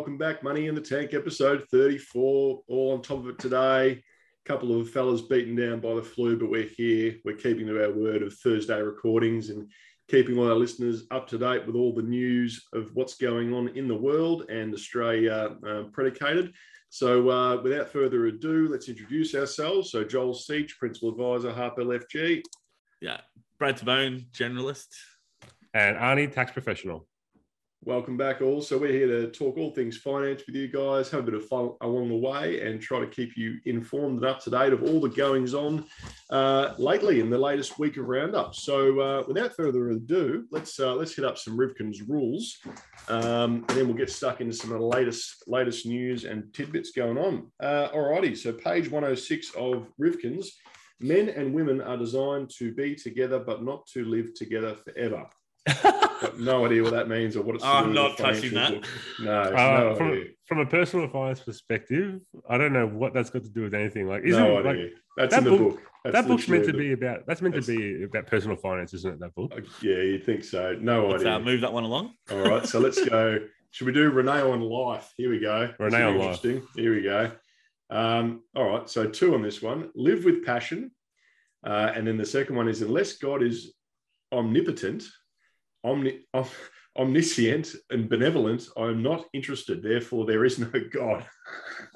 G'day all, welcome back. Money in the Tank episode 34. All on top of it today. A couple of fellas beaten down by the flu, but we're here. We're keeping to our word of Thursday recordings and keeping all our listeners up to date with all the news of what's going on in the world and Australia uh, predicated. So, uh, without further ado, let's introduce ourselves. So, Joel Seach, Principal Advisor, Harper LFG. Yeah, Brad Tabone, generalist. And Arnie, tax professional. Welcome back, all. So, we're here to talk all things finance with you guys, have a bit of fun along the way, and try to keep you informed and up to date of all the goings on uh, lately in the latest week of roundup. So, uh, without further ado, let's uh, let's hit up some Rivkin's rules, um, and then we'll get stuck into some of the latest latest news and tidbits going on. Uh, alrighty, so page 106 of Rivkin's. Men and women are designed to be together, but not to live together forever. Got no idea what that means or what it's. to I'm not touching that. book. No, Uh, no from, idea. from a personal finance perspective, I don't know what that's got to do with anything. Like, isn't no like, idea. That's that in the book- book. That's that book's meant to be about? That's meant to be about personal finance, isn't it? That book. Yeah, you'd think so. No Let's idea. uh, move that one along. All right, so let's go. Should we do Rene on life? Here we go. This Rene will be on life. interesting. Here we go. Um, all right, so two on this one. Live with passion, uh, and then the second one is unless God is omnipotent, omni, om, omniscient, and benevolent, I am not interested. Therefore, there is no God.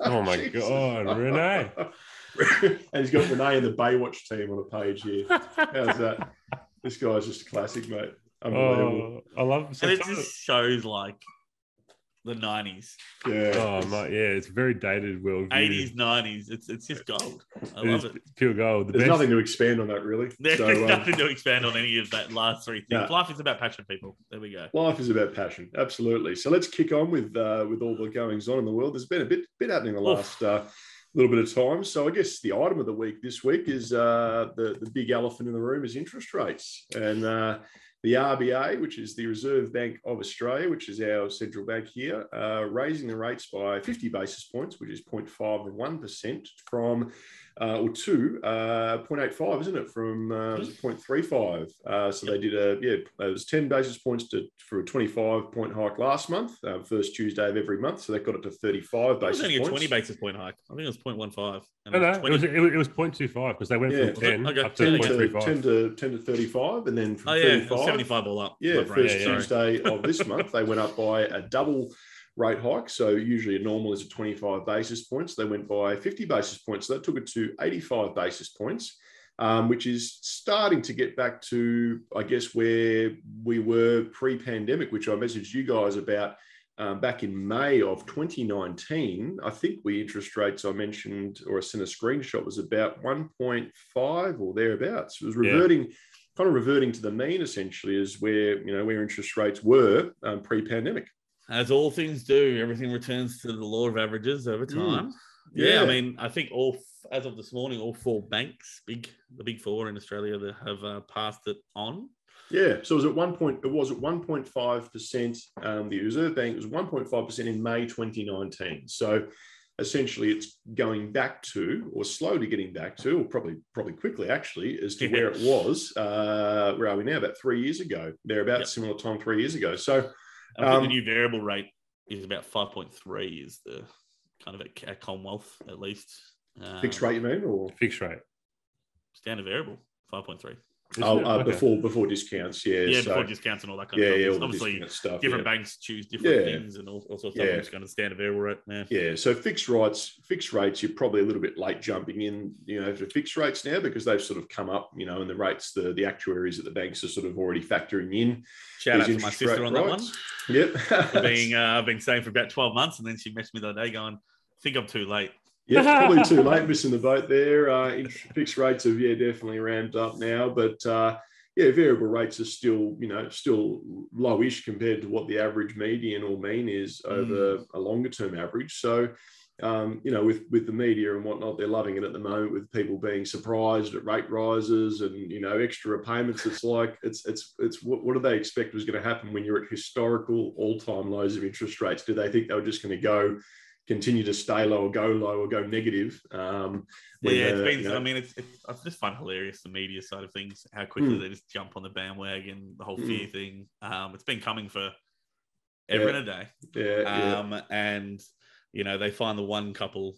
Oh my Jesus. God, Rene. and he's got Rene and the Baywatch team on a page here. How's that? This guy's just a classic, mate. Oh, Unbelievable. oh, I love. So and it just shows like the 90s, yeah. oh my, yeah, it's very dated world. 80s, 90s. It's it's just gold. I love it. Pure gold. The There's best. nothing to expand on that, really. There's So, um, nothing to expand on any of that last three things. No. Life is about passion, people. There we go. life is about passion, absolutely. So let's kick on with uh, with all the goings on in the world. There's been a bit bit happening the last uh, little bit of time. So I guess the item of the week this week is uh, the the big elephant in the room is interest rates and. Uh, the RBA, which is the Reserve Bank of Australia, which is our central bank here, uh, raising the rates by 50 basis points, which is 0.51% from, uh, or to uh, 0.85, isn't it? From uh, was it 0.35. Uh, so they did a, yeah, it was 10 basis points to, for a 25 point hike last month, uh, first Tuesday of every month. So they got it to 35 It was basis only a points. 20 basis point hike. I think it was 0.15. And No, no, it 20 was it, was- it was 0.25 because they went Yeah. from 10 Okay, up to 10 to, 10 to 10 to 35 and then from oh, yeah, 35 75 all up. Yeah, My first yeah. Tuesday of this month, they went up by a double rate hike. So usually a normal is a 25 basis points. They went by 50 basis points. So that took it to 85 basis points, um, which is starting to get back to, I guess, where we were pre-pandemic, which I messaged you guys about um, back in May of 2019. I think we interest rates I mentioned or I sent a screenshot was about 1.5 or thereabouts. It was Yeah. reverting kind of reverting to the mean essentially is where you know where interest rates were um, pre-pandemic. As all things do, everything returns to the law of averages over Mm. time. Yeah, Yeah. I mean, I think all as of this morning, all four banks, big the big four in Australia, that have uh, passed it on. Yeah, so it was at one point. It was at one point five percent. Um, the Reserve Bank was one point five percent in May 2019. So essentially, it's going back to, or slowly getting back to, or probably probably quickly actually, as to where it was. Uh, where are we now? About three years ago. They're about Yep. similar time three years ago. So I think Um, the new variable rate is about five point three. Is the kind of at, at Commonwealth at least. Um, fixed rate, you mean, or Fixed rate. standard variable five point three. Isn't oh, uh, Okay. before before discounts? Yeah, Yeah, so, before discounts and all that kind yeah, of yeah, stuff. all the Obviously, stuff. different yeah. banks choose different Yeah. things and all, all sorts of Yeah. stuff. It's kind of standard variable rate. Yeah. Yeah, so fixed rates, fixed rates, you're probably a little bit late jumping in, you know, to fixed rates now because they've sort of come up, you know, and the rates, the the actuaries at the banks are sort of already factoring in. Shout out to my sister rate on that one. Yep. Being, uh, I've been saying for about 12 months, and then she messaged me the other day going, I think I'm too late. Yeah, probably too late missing the boat there. Uh, fixed rates have yeah definitely ramped up now, but uh, yeah, variable rates are still you know still lowish compared to what the average median or mean is over a longer term average. So. Um, you know, with with the media and whatnot, they're loving it at the moment. With people being surprised at rate rises and you know extra payments, it's like it's it's it's what, what do they expect was going to happen when you're at historical all time lows of interest rates? Do they think they were just going to go continue to stay low or go low or go negative. Um, when, yeah, it's been. you know- I mean, it's, it's I just find hilarious the media side of things, how quickly Hmm. they just jump on the bandwagon, the whole fear thing. Um, it's been coming for ever Yeah. in a day. Yeah, yeah. Um, and you know, they find the one couple.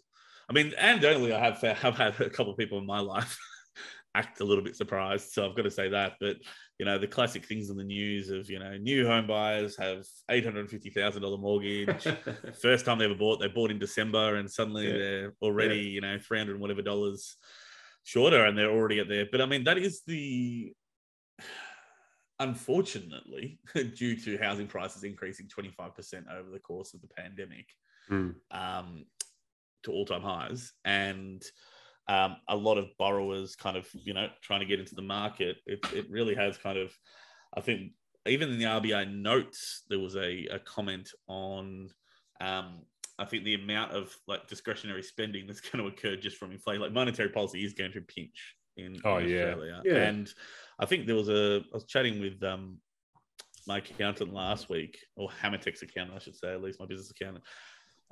I mean, anecdotally, I have I've had a couple of people in my life act a little bit surprised, so I've got to say that. But you know, the classic things in the news of you know, new home buyers have eight hundred fifty thousand dollar mortgage. First time they ever bought, they bought in December, and suddenly Yeah. they're already you know three hundred whatever dollars shorter, and they're already at there. But I mean, that is the unfortunately due to housing prices increasing 25% over the course of the pandemic Mm. um, to all-time highs and um, a lot of borrowers kind of you know trying to get into the market it, it really has kind of i think even in the rba notes there was a, a comment on um, i think the amount of like discretionary spending that's going to occur just from inflation like monetary policy is going to pinch in, Oh, in yeah. australia Yeah. and i think there was a i was chatting with um, my accountant last week, or Hammertex accountant, I should say, at least my business accountant.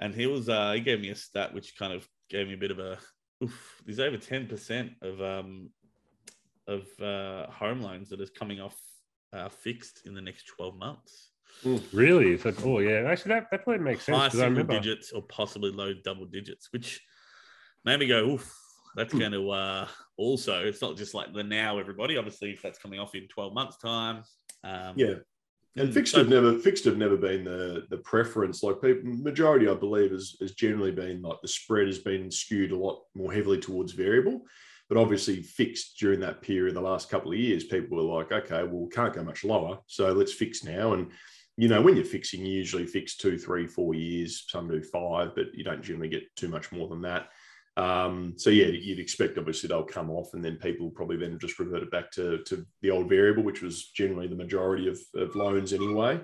And he was uh, he gave me a stat which kind of gave me a bit of a oof. There's over ten percent of um of uh, home loans that is coming off uh, fixed in the next twelve months. Really? So, oh yeah, actually that, that probably makes sense High single digits or possibly low double digits, which made me go, oof. That's Hmm. going to uh, also. It's not just like the now everybody. Obviously, if that's coming off in twelve months' time, um, yeah. And mm, fixed so- have never fixed have never been the the preference. Like people, majority, I believe, has has generally been like the spread has been skewed a lot more heavily towards variable. But obviously, fixed during that period, the last couple of years, people were like, okay, well, we can't go much lower, so let's fix now. And you know, when you're fixing, you usually fix two, three, four years. Some do five, but you don't generally get too much more than that. Um, so yeah, you'd expect obviously they'll come off, and then people probably then just revert it back to to the old variable, which was generally the majority of, of loans anyway.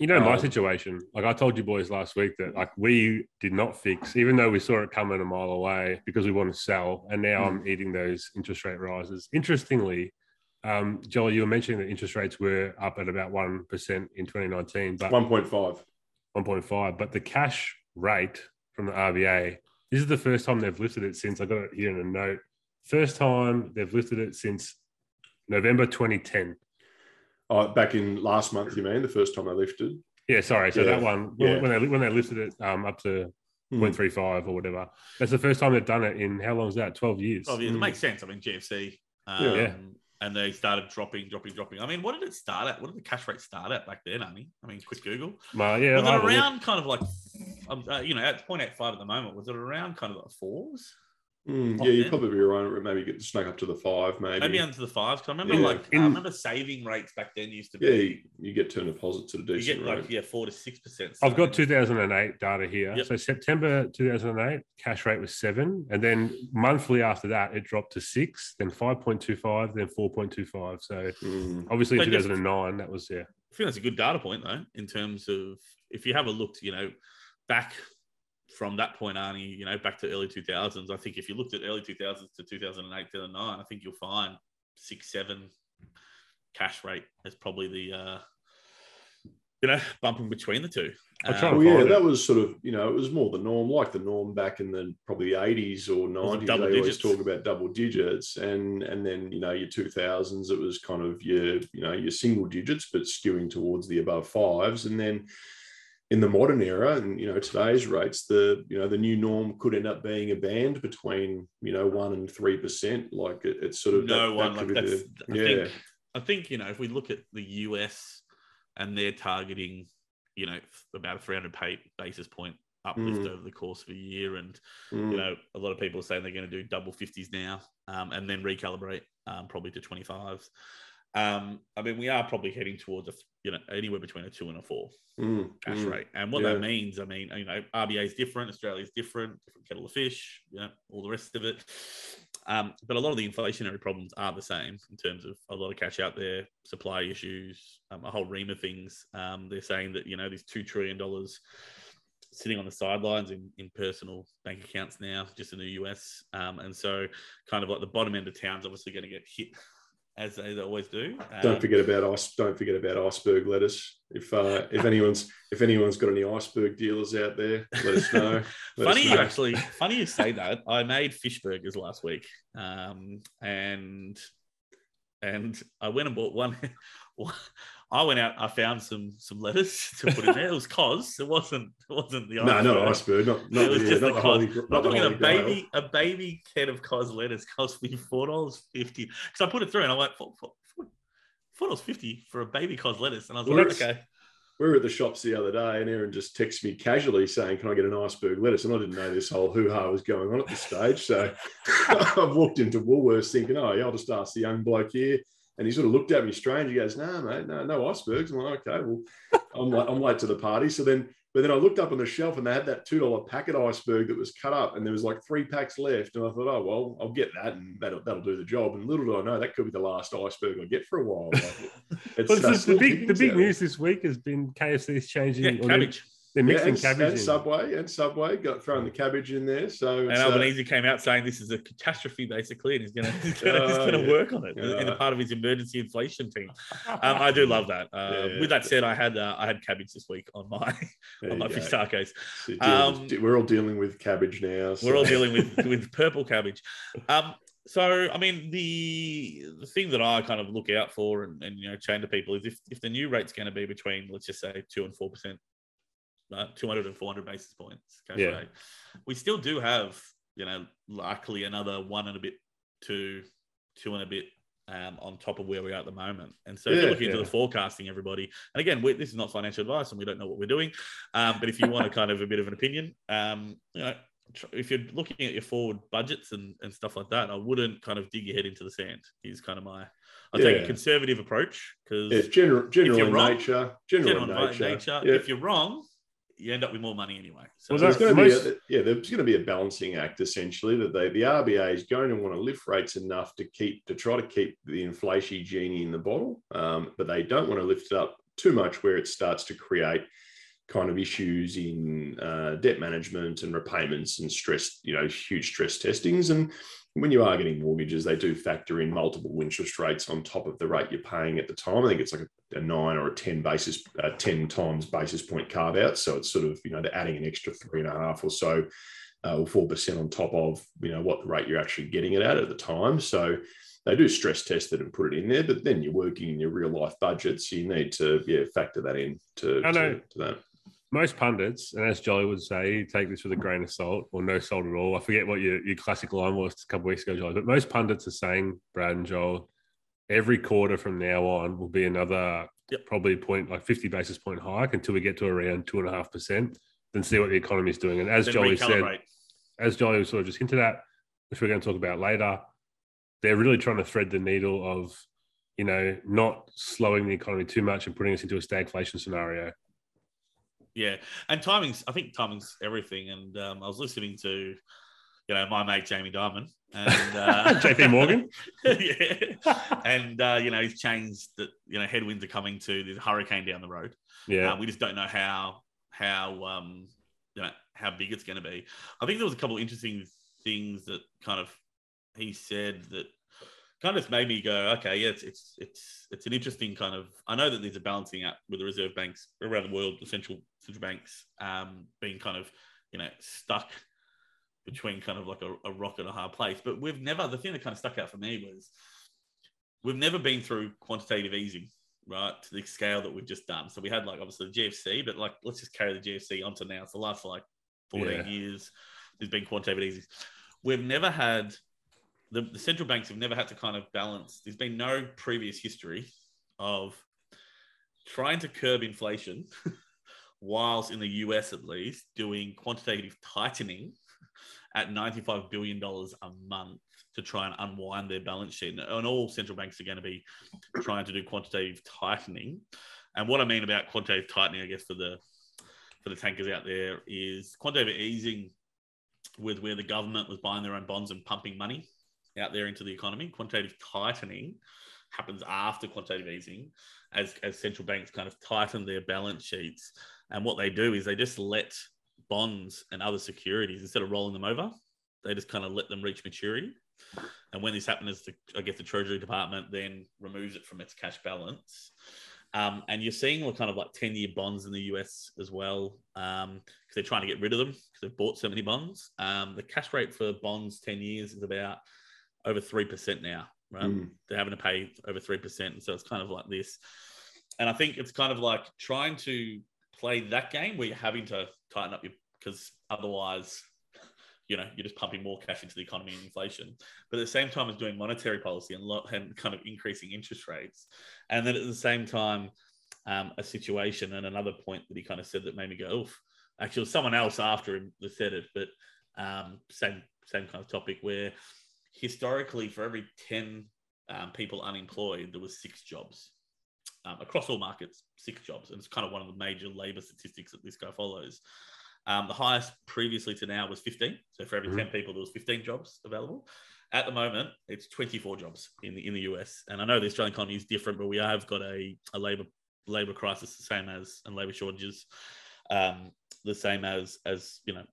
You know, my Um, situation, like I told you boys last week that like we did not fix, even though we saw it coming a mile away because we want to sell. And now I'm eating those interest rate rises. Interestingly, um, Joel, you were mentioning that interest rates were up at about 1% in 2019, but One point five. 1.5. But the cash rate from the RBA, this is the first time they've lifted it since I got it here in a note. First time they've lifted it since November 2010. Oh, back in last month, you mean the first time I lifted? Yeah, sorry. So Yeah, that one, yeah. when they when they lifted it um, up to Hmm. 0.35 or whatever, that's the first time they've done it in how long is that? 12 years. Oh, yeah, it Mm. makes sense. I mean, GFC. Um, Yeah. And they started dropping, dropping, dropping. I mean, what did it start at? What did the cash rate start at back then, Arnie? I mean, quick Google. Well, yeah, was it around kind of like, uh, you know, at 0.85 at the moment, was it around kind of like fours? Mm, yeah, you'd yeah. probably be right. Maybe get snuck up to the five, maybe. Maybe under the five. Because I remember Yeah. like, I remember saving rates back then used to be, yeah, you, you get term deposits at a you decent get rate. like, yeah, four to 6%. I've got 2008 data here. Yep. So September 2008, cash rate was seven. And then monthly after that, it dropped to six, then 5.25, then 4.25. So Mm. obviously in But just- 2009, that was, yeah. I think that's a good data point though, in terms of if you have a look, you know, back from that point, Arnie, you know, back to early 2000s. I think if you looked at early 2000s to 2008, 2009, I think you'll find six, seven cash rate as probably the, uh, you know, bumping between the two. I'll Um, Well, yeah, it. that was sort of, you know, it was more the norm, like the norm back in the probably 80s or Was it 90s. They double always talk about double digits. And and then, you know, your 2000s, it was kind of your, you know, your single digits, but skewing towards the above fives. And then in the modern era and, you know, today's rates, the, you know, the new norm could end up being a band between, you know, one and 3%. Like it, it's sort of, no that- one that like that's. the- I yeah. think. I think you know if we look at the US and they're targeting, you know, about a 300 pay basis point uplift Mm. over the course of a year, and Mm. you know a lot of people are saying they're going to do double 50s now, um, and then recalibrate um, probably to 25s. Um, I mean, we are probably heading towards a you know anywhere between a two and a four Mm, cash mm. rate. And what Yeah. that means, I mean, you know, RBA is different, Australia is different, different kettle of fish, you know, all the rest of it. Um, but a lot of the inflationary problems are the same in terms of a lot of cash out there, supply issues, um, a whole ream of things. Um, they're saying that, you know, there's $2 trillion sitting on the sidelines in, in personal bank accounts now, just in the US. Um, and so, kind of like the bottom end of town's obviously going to get hit as they always do. Don't Um, forget about ice. Don't forget about iceberg lettuce. If uh, if anyone's if anyone's got any iceberg dealers out there, let us know. Let us funny you actually funny you say that i made fish burgers last week um, and and I went and bought one. I went out. I found some some lettuce to put in there. It was cos. It wasn't. It wasn't the iceberg. no, not iceberg. Not, not it was the, just not the the holy, I'm not talking a grail. baby a baby can of cos lettuce cost me four dollars fifty. Because I put it through and I went four dollars fifty for a baby cos lettuce, and I was Well, like, okay. we were at the shops the other day and Aaron just texted me casually saying, Can I get an iceberg lettuce? And I didn't know this whole hoo ha was going on at this stage. So I've walked into Woolworths thinking, Oh, yeah, I'll just ask the young bloke here. And he sort of looked at me strange. He goes, No, mate, no, no icebergs. I'm like, Okay, well, I'm, like, I'm late to the party. So then, but then I looked up on the shelf and they had that $2 packet iceberg that was cut up and there was like three packs left. And I thought, Oh, well, I'll get that and that'll, that'll do the job. And little do I know, that could be the last iceberg I get for a while. Like, it's, Well, uh, it's the, big the big news this week has been KFC's changing. Yeah, or they're- cabbage. They're Yeah, and, cabbage and in. Subway and Subway got throwing the cabbage in there. So And uh, Albanese came out saying this is a catastrophe, basically, and he's going to he's going Oh, to yeah. work on it in Yeah. a part of his emergency inflation team. Um, I do love that. Uh. With that said, I had uh, I had cabbage this week on my on my fish tacos. So Um, we're all dealing with cabbage now. We're all dealing with with purple cabbage. Um, so I mean, the the thing that I kind of look out for and, and you know chain to people is if if the new rate's going to be between let's just say two and four percent, uh, 200 and 400 basis points cash Yeah. rate, we still do have you know likely another one and a bit to two and a bit. Um, on top of where we are at the moment, and so if you're looking into the forecasting, everybody, and again, we, this is not financial advice, and we don't know what we're doing. Um, but if you want a kind of a bit of an opinion, um, you know, if you're looking at your forward budgets and, and stuff like that, I wouldn't kind of dig your head into the sand. Is kind of my I take a conservative approach because Yeah, general, general wrong, nature. General, general nature, nature. Yeah. if you're wrong, you end up with more money anyway. So Well, there's going to be a, yeah, there's going to be a balancing act essentially that they, the RBA is going to want to lift rates enough to keep to try to keep the inflation genie in the bottle, um, but they don't want to lift it up too much where it starts to create kind of issues in uh, debt management and repayments and stress, you know, huge stress testings. And when you are getting mortgages, they do factor in multiple interest rates on top of the rate you're paying at the time. I think it's like a, a nine or a 10 basis, uh, 10 times basis point carve out. So it's sort of, you know, they're adding an extra three and a half or so uh, or 4% on top of, you know, what the rate you're actually getting it at at the time. So they do stress test it and put it in there, but then you're working in your real life budget. So you need to, yeah, factor that in to, to, to that. Most pundits, and as Jolly would say, take this with a grain of salt or no salt at all. I forget what your, your classic line was a couple weeks ago, Jolly, but most pundits are saying, Brad and Joel, every quarter from now on will be another Yep. probably point like 50 basis point hike until we get to around two and a half percent, then see what the economy is doing. And as then Jolly said, as Jolly sort of just hinted at, which we're going to talk about later, they're really trying to thread the needle of, you know, not slowing the economy too much and putting us into a stagflation scenario. Yeah, and timing's I think timing's everything. And um, I was listening to, you know, my mate Jamie Dimon and uh, JP Morgan? yeah, and uh, you know he's changed that. You know, headwinds are coming to there's a hurricane down the road. Yeah. Uh, we just don't know how how um you know how big it's going to be. I think there was a couple of interesting things that kind of he said that kind of made me go, okay, yeah, it's it's it's it's an interesting kind of. I know that there's a balancing act with the reserve banks around the world, the central central banks um, being kind of you know stuck between kind of like a, a rock and a hard place. But we've never. The thing that kind of stuck out for me was we've never been through quantitative easing right to the scale that we've just done. So we had like obviously the GFC, but like let's just carry the GFC onto now. It's the last like 14 Yeah. years. There's been quantitative easing. We've never had the, the central banks have never had to kind of balance. There's been no previous history of trying to curb inflation, whilst in the US at least doing quantitative tightening at $95 billion a month to try and unwind their balance sheet. And all central banks are going to be trying to do quantitative tightening. And what I mean about quantitative tightening, I guess, for the for the tankers out there is quantitative easing with where the government was buying their own bonds and pumping money out there into the economy. Quantitative tightening happens after quantitative easing as, as central banks kind of tighten their balance sheets. And what they do is they just let bonds and other securities, instead of rolling them over, they just kind of let them reach maturity. And when this happens, the, I guess the Treasury Department then removes it from its cash balance. Um, and you're seeing what kind of like 10 year bonds in the US as well, because they're trying to get rid of them because they've bought so many bonds. Um, the cash rate for bonds 10 years is about over 3% now. right? Mm. They're having to pay over 3%. And so it's kind of like this. And I think it's kind of like trying to play that game where you're having to tighten up your, because otherwise, you know, you're just pumping more cash into the economy and inflation. But at the same time as doing monetary policy and, lo- and kind of increasing interest rates. And then at the same time, um, a situation and another point that he kind of said that made me go, oof. Actually, someone else after him that said it, but um, same same kind of topic where historically for every 10 um, people unemployed, there was six jobs um, across all markets, six jobs. And it's kind of one of the major labor statistics that this guy follows. Um, the highest previously to now was 15. So for every mm-hmm. 10 people, there was 15 jobs available. At the moment, it's 24 jobs in the in the US. And I know the Australian economy is different, but we have got a, a labor labor crisis the same as and labor shortages um, the same as as you know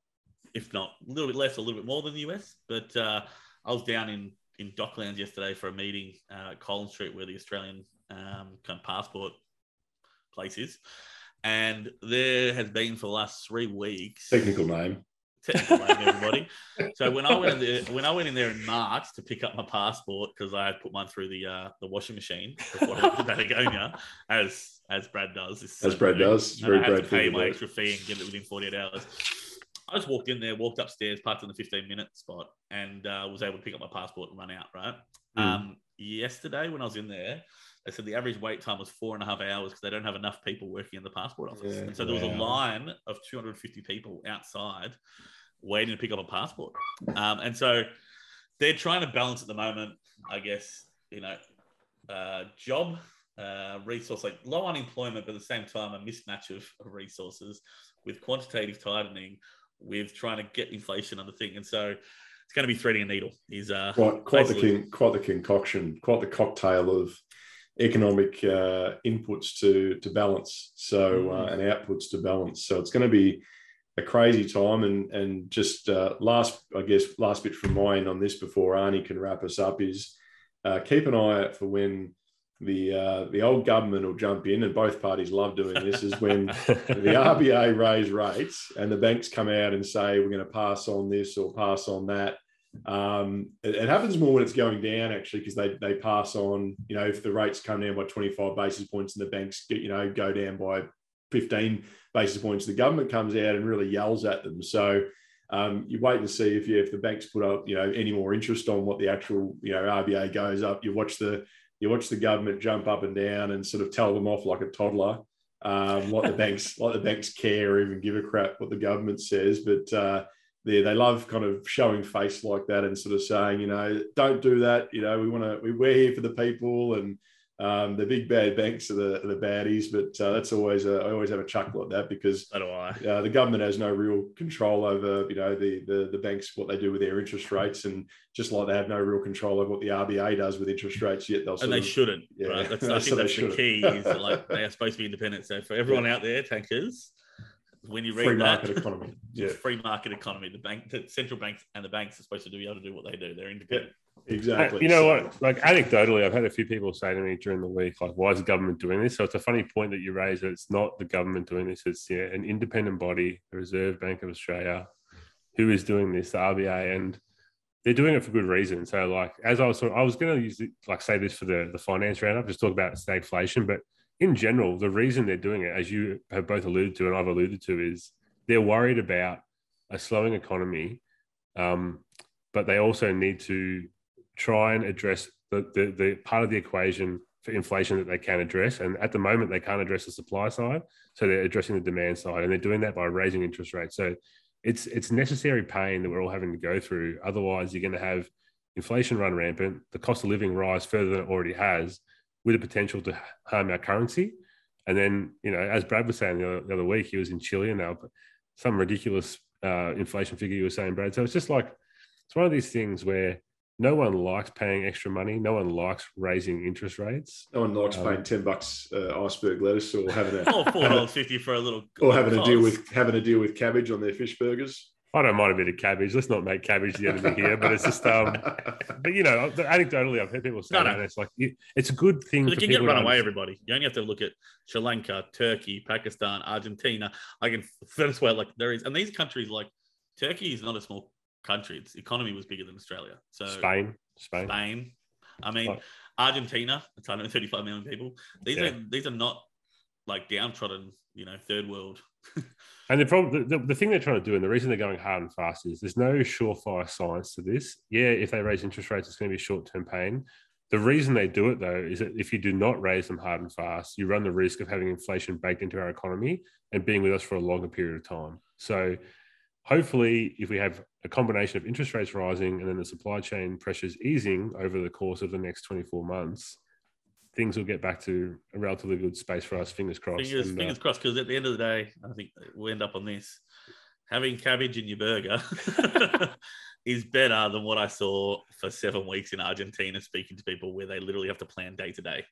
if not a little bit less a little bit more than the us but uh, i was down in in docklands yesterday for a meeting uh, at collins street where the australian um, kind of passport place is and there has been for the last three weeks technical name technical name, everybody. So when I went in there, when I went in there in March to pick up my passport because I had put mine through the uh, the washing machine before I went to Patagonia, as as Brad does, as Brad does, very I had to pay my extra fee and get it within forty eight hours. I just walked in there, walked upstairs, parked in the 15 minute spot, and uh, was able to pick up my passport and run out. Right. Mm. Um, yesterday, when I was in there, they said the average wait time was four and a half hours because they don't have enough people working in the passport office. Yeah, and so there was wow. a line of 250 people outside waiting to pick up a passport. Um, and so they're trying to balance at the moment, I guess, you know, uh, job, uh, resource, like low unemployment, but at the same time, a mismatch of, of resources with quantitative tightening, with trying to get inflation on the thing. And so it's going to be threading a needle. Is uh, quite, quite the king, quite the concoction, quite the cocktail of economic uh, inputs to to balance. So uh, mm. and outputs to balance. So it's going to be a crazy time. And and just uh, last, I guess, last bit from mine on this before Arnie can wrap us up is uh, keep an eye out for when the uh, the old government will jump in, and both parties love doing this. Is when the RBA raise rates and the banks come out and say we're going to pass on this or pass on that. Um, it, it, happens more when it's going down actually because they they pass on. You know, if the rates come down by 25 basis points and the banks get you know go down by 15 basis points, the government comes out and really yells at them. So um, you wait and see if you, if the banks put up you know any more interest on what the actual you know RBA goes up. You watch the you watch the government jump up and down and sort of tell them off like a toddler. Um, what the banks what the banks care or even give a crap what the government says, but uh, they they love kind of showing face like that and sort of saying you know don't do that. You know we want to we, we're here for the people and um, the big bad banks are the, are the baddies, but uh, that's always a, I always have a chuckle at that because so. Uh, the government has no real control over you know the, the the banks what they do with their interest rates, and just like they have no real control over what the RBA does with interest rates, yet they'll and they of, shouldn't. Yeah, right? that's, I think that's the key. Is that, like they are supposed to be independent. So for everyone out there, tankers, when you read free that, market economy, yeah, free market economy. The bank, the central banks, and the banks are supposed to be able to do what they do. They're independent. Yeah. Exactly. You know so, what? Like anecdotally, I've had a few people say to me during the week, like, "Why is the government doing this?" So it's a funny point that you raise that it's not the government doing this; it's yeah, an independent body, the Reserve Bank of Australia, who is doing this, the RBA, and they're doing it for good reason. So, like, as I was, sort of, I was going to use it, like say this for the the finance roundup, just talk about stagflation, but in general, the reason they're doing it, as you have both alluded to and I've alluded to, is they're worried about a slowing economy, um, but they also need to try and address the, the, the part of the equation for inflation that they can address. And at the moment, they can't address the supply side. So they're addressing the demand side and they're doing that by raising interest rates. So it's it's necessary pain that we're all having to go through. Otherwise, you're going to have inflation run rampant, the cost of living rise further than it already has, with the potential to harm our currency. And then, you know, as Brad was saying the other, the other week, he was in Chile now, some ridiculous uh, inflation figure you were saying, Brad. So it's just like it's one of these things where no one likes paying extra money. No one likes raising interest rates. No one likes um, paying ten bucks uh, iceberg lettuce or having a or four dollars fifty for a little or having to deal with having to deal with cabbage on their fish burgers. I don't mind a bit of cabbage. Let's not make cabbage the enemy here, but it's just um. but you know, anecdotally, I've heard people say no, no. that it's like it's a good thing. You can get run away, everybody. You only have to look at Sri Lanka, Turkey, Pakistan, Argentina. I can where like there is, and these countries like Turkey is not a small country. Its economy was bigger than Australia. So Spain, Spain, Spain. I mean, Like- Argentina, it's 135 million people. These Yeah. are these are not like downtrodden, you know, third world. And the problem, the, the thing they're trying to do, and the reason they're going hard and fast is there's no surefire science to this. Yeah, if they raise interest rates, it's going to be short term pain. The reason they do it though is that if you do not raise them hard and fast, you run the risk of having inflation baked into our economy and being with us for a longer period of time. So hopefully, if we have a combination of interest rates rising and then the supply chain pressures easing over the course of the next 24 months, things will get back to a relatively good space for us. Fingers crossed. Fingers, And, uh, crossed, because at the end of the day, I think we'll end up on this. Having cabbage in your burger is better than what I saw for seven weeks in Argentina, speaking to people where they literally have to plan day to day.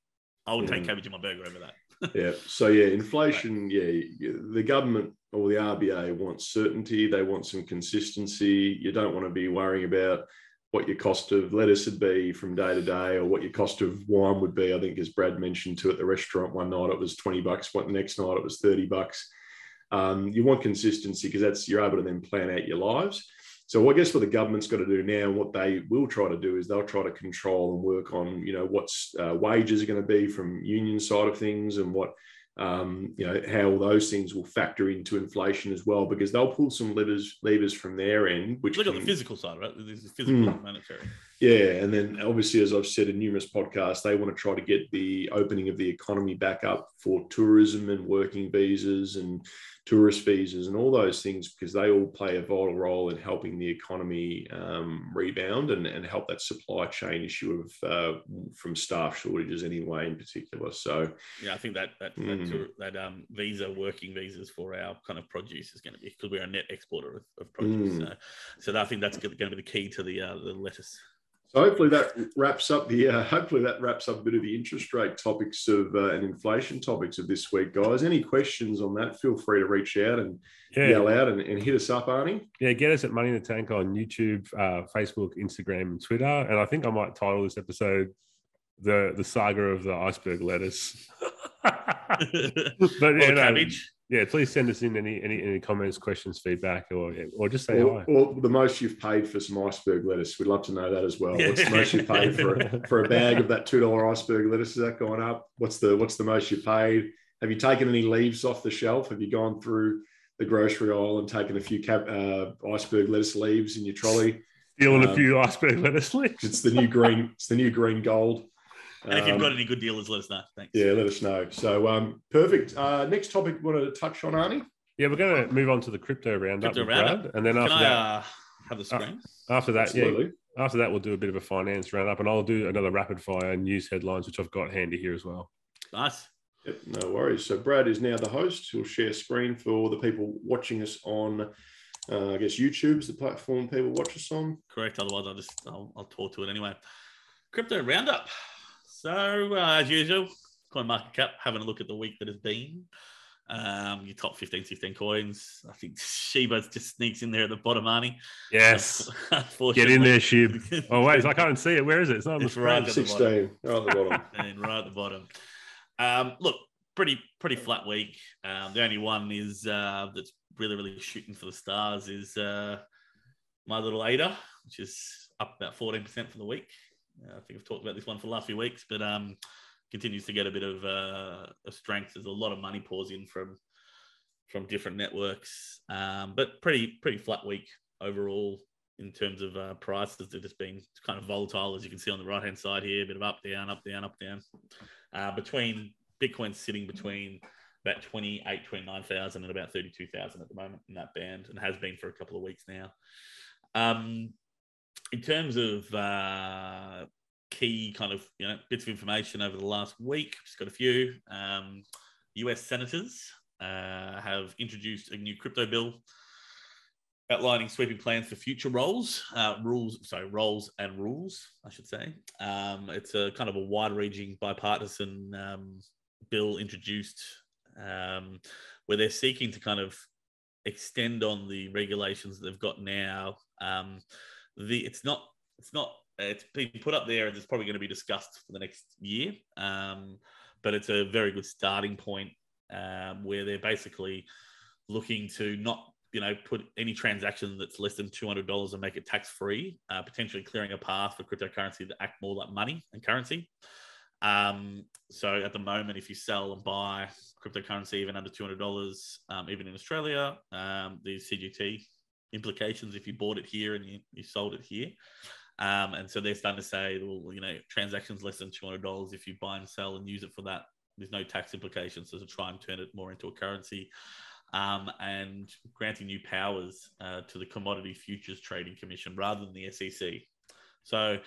I would take Mm. cabbage in my burger over that. Yeah. So yeah, inflation. Yeah, the government or the RBA wants certainty. They want some consistency. You don't want to be worrying about what your cost of lettuce would be from day to day, or what your cost of wine would be. I think, as Brad mentioned too, at the restaurant one night it was twenty bucks. What the next night it was thirty bucks. Um, you want consistency because that's you're able to then plan out your lives. So I guess what the government's got to do now, and what they will try to do, is they'll try to control and work on, you know, what's uh, wages are going to be from union side of things, and what, um, you know, how all those things will factor into inflation as well, because they'll pull some levers levers from their end, which Look at the fiscal side, right? This is fiscal, Hmm. monetary. Yeah, and then obviously, as I've said in numerous podcasts, they want to try to get the opening of the economy back up for tourism and working visas and tourist visas and all those things because they all play a vital role in helping the economy um, rebound and, and help that supply chain issue of uh, from staff shortages anyway in particular. So Yeah, I think that that Mm. that, that um, visa, working visas for our kind of produce is going to be because we're a net exporter of, of produce. Mm. So, so I think that's going to be the key to the uh, the lettuce. So hopefully that wraps up the uh, hopefully that wraps up a bit of the interest rate topics of uh, and inflation topics of this week, guys. Any questions on that? Feel free to reach out and yeah, yell out and, and hit us up, Arnie. Yeah, get us at Money in the Tank on YouTube, uh, Facebook, Instagram, and Twitter. And I think I might title this episode the the saga of the iceberg lettuce. but or yeah, no, cabbage. Yeah, please send us in any any, any comments, questions, feedback, or or just say Or, hi. or the most you've paid for some iceberg lettuce. We'd love to know that as well. What's the most you paid for a, for a bag of that two dollar iceberg lettuce? Has that gone up? What's the what's the most you paid? Have you taken any leaves off the shelf? Have you gone through the grocery aisle and taken a few cap, uh, iceberg lettuce leaves in your trolley? Stealing a um, few iceberg lettuce leaves. It's the new green. It's the new green gold. And if you've Um, got any good dealers, let us know. Thanks. yeah, let us know. So um, perfect. Uh, next topic, want to touch on Arnie? Yeah, we're going to move on to the crypto roundup, Crypto roundup. Brad, and then Can after I that, uh, have the screen? after that, yeah, after that, we'll do a bit of a finance roundup, and I'll do another rapid fire news headlines, which I've got handy here as well. nice. Yep, no worries. So Brad is now the host. He'll share screen for the people watching us on, uh, I guess YouTube's the platform people watch us on. Correct. Otherwise, I'll just I'll, I'll talk to it anyway. Crypto roundup. So uh, as usual, coin market cap. Having a look at the week that has been. Um, your top 15, 16 coins. I think Shiba just sneaks in there at the bottom, Arnie. Yes, get in there, Shib. Oh wait, I can't see it. Where is it? It's not on the It's screen. right at the bottom. 16, right at the bottom. and right at the bottom. Um, look, pretty pretty flat week. Um, the only one is uh, that's really really shooting for the stars is uh, my little Ada, which is up about fourteen percent for the week. I think I've talked about this one for the last few weeks, but um, continues to get a bit of uh, a strength. There's a lot of money pours in from from different networks, um, but pretty pretty flat week overall in terms of uh, prices. They've just been kind of volatile, as you can see on the right hand side here, a bit of up, down, up, down, up, down. Uh, between Bitcoin sitting between about 28, 29,000 and about 32,000 at the moment in that band and has been for a couple of weeks now. Um, in terms of uh, key kind of you know bits of information over the last week, just got a few. Um, US senators uh, have introduced a new crypto bill outlining sweeping plans for future roles, uh, rules, sorry, roles and rules, I should say. Um, it's a kind of a wide-ranging bipartisan um, bill introduced um, where they're seeking to kind of extend on the regulations that they've got now. The it's not it's not it's been put up there and it's probably going to be discussed for the next year. Um, but it's a very good starting point um, where they're basically looking to not you know, put any transaction that's less than two hundred dollars and make it tax free, uh, potentially clearing a path for cryptocurrency to act more like money and currency. Um, so at the moment, if you sell and buy cryptocurrency even under two hundred dollars, um, even in Australia, um, the CGT implications if you bought it here and you, you sold it here. Um, and so they're starting to say, well, you know, transactions less than two hundred dollars if you buy and sell and use it for that. There's no tax implications, so to try and turn it more into a currency, um, and granting new powers uh, to the Commodity Futures Trading Commission rather than the SEC. So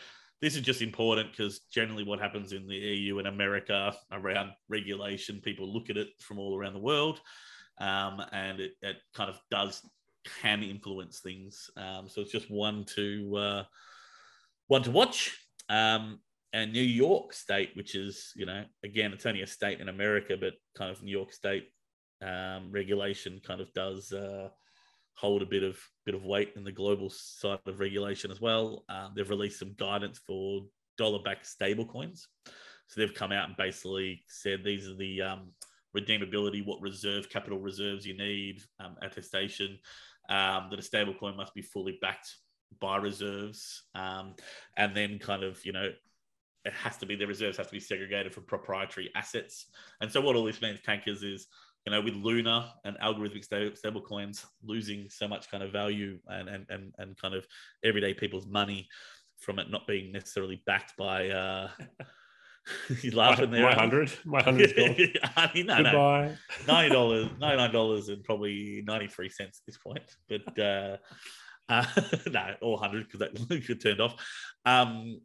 this is just important because generally what happens in the EU and America around regulation, people look at it from all around the world, um, and it, it, kind of does can influence things. Um, so it's just one to uh, one to watch. Um, and New York State, which is you know again it's only a state in America, but kind of New York State um, regulation kind of does uh, hold a bit of bit of weight in the global side of regulation as well. Um, they've released some guidance for dollar-backed stablecoins. So they've come out and basically said these are the um, redeemability, what reserve capital reserves you need, um, attestation, um, that a stablecoin must be fully backed by reserves, um, and then kind of you know it has to be the reserves have to be segregated from proprietary assets. And so what all this means, tankers, is you know with Luna and algorithmic stable coins losing so much kind of value and and and, and kind of everyday people's money from it not being necessarily backed by. Uh, He's laughing my, there. My hundred, my hundred. I mean, no, Goodbye. no, ninety dollars, ninety nine dollars, and probably ninety three cents at this point. But uh, uh, no, all hundred because that get turned off. Um,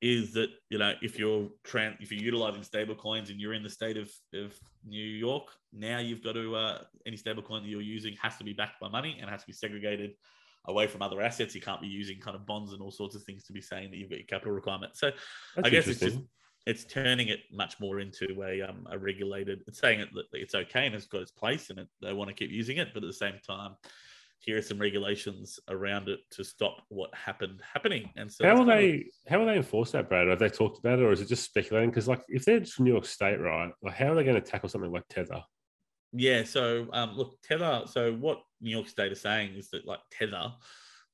is that you know if you're trans, if you're utilizing stable coins and you're in the state of, of New York, now you've got to uh, any stable coin that you're using has to be backed by money and has to be segregated away from other assets. You can't be using kind of bonds and all sorts of things to be saying that you've got your capital requirement. So That's I guess it's just it's turning it much more into a um, a regulated. It's saying it, that it's okay and it's got its place and it, they want to keep using it, but at the same time, here are some regulations around it to stop what happened happening. And so, how will they of, how will they enforce that, Brad? Have they talked about it, or is it just speculating? Because like, if they're from New York State, right? Like, how are they going to tackle something like Tether? Yeah. So, um, look, Tether. So, what New York State is saying is that like Tether,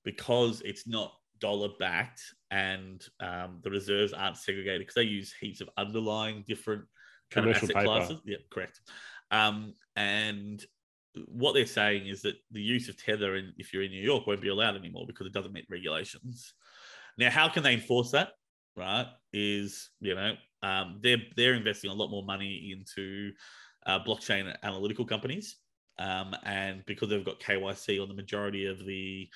because it's not dollar backed and um, the reserves aren't segregated because they use heaps of underlying different kind of asset paper. classes. Yeah, correct. Um, and what they're saying is that the use of tether, in, if you're in New York, won't be allowed anymore because it doesn't meet regulations. Now, how can they enforce that? Right? Is you know um, they're they're investing a lot more money into uh, blockchain analytical companies, um, and because they've got KYC on the majority of the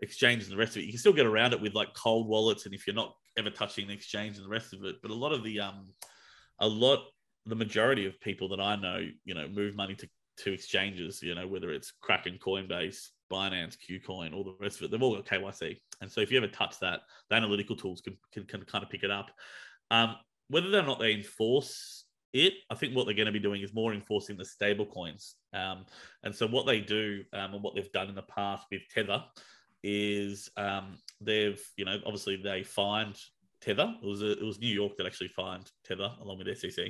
exchange and the rest of it. You can still get around it with like cold wallets, and if you're not ever touching the exchange and the rest of it. But a lot of the um, a lot, the majority of people that I know, you know, move money to to exchanges. You know, whether it's Kraken, Coinbase, Binance, KuCoin, all the rest of it, they've all got KYC. And so if you ever touch that, the analytical tools can can, can kind of pick it up. Um, whether or not they enforce it, I think what they're going to be doing is more enforcing the stable coins. Um, and so what they do um, and what they've done in the past with Tether is um, they've you know obviously they fined Tether. It was a, it was New York that actually fined Tether along with SEC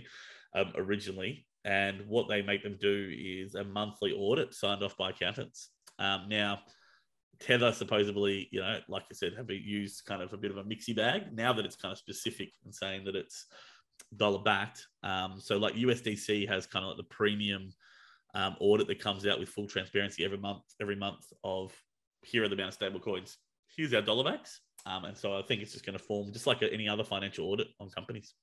um, originally, and what they make them do is a monthly audit signed off by accountants. Um, now. Tether supposedly, you know, like I said, have been used kind of a bit of a mixy bag. Now that it's kind of specific and saying that it's dollar backed, um, so like USDC has kind of like the premium um, audit that comes out with full transparency every month, every month of here are the amount of stable coins. Here's our dollar backs. Um, and so I think it's just going to form just like any other financial audit on companies.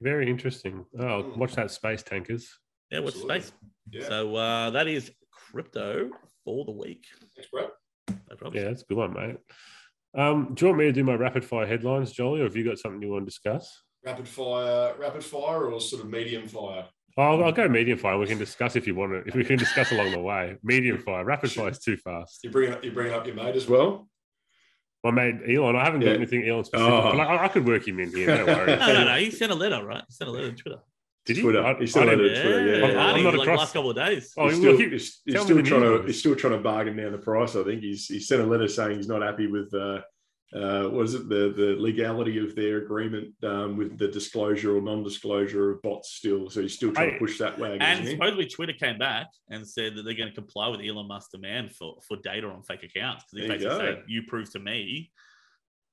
Very interesting. Oh, hmm. watch that space tankers. Yeah, watch Absolutely. space. Yeah. So uh, that is crypto for the week. Thanks, bro. No problem. Yeah, that's a good one, mate. Um, do you want me to do my rapid fire headlines, Jolly, or have you got something you want to discuss? Rapid fire, rapid fire, or sort of medium fire? I'll, I'll, go medium fire. We can discuss if you want to. If we can discuss along the way, medium fire. Rapid fire is too fast. You bring up you bring up your mate as well. My mate Elon. I haven't yeah. got anything Elon specific, oh. but I, I, could work him in here. Don't worry. no, no, no. He sent a letter, right? He sent a letter to Twitter. Did he? Twitter. He sent a letter to Twitter. Yeah, yeah. I'm, not like across. last couple of days. Oh, he's still, he's, he's still trying to he's still trying to bargain down the price. I think he's he sent a letter saying he's not happy with uh, uh, what is it the the legality of their agreement um, with the disclosure or non-disclosure of bots still so he's still trying I- to push that wagon And isn't he? supposedly Twitter came back and said that they're going to comply with Elon Musk's demand for, for data on fake accounts. Because they There you basically go. said, you prove to me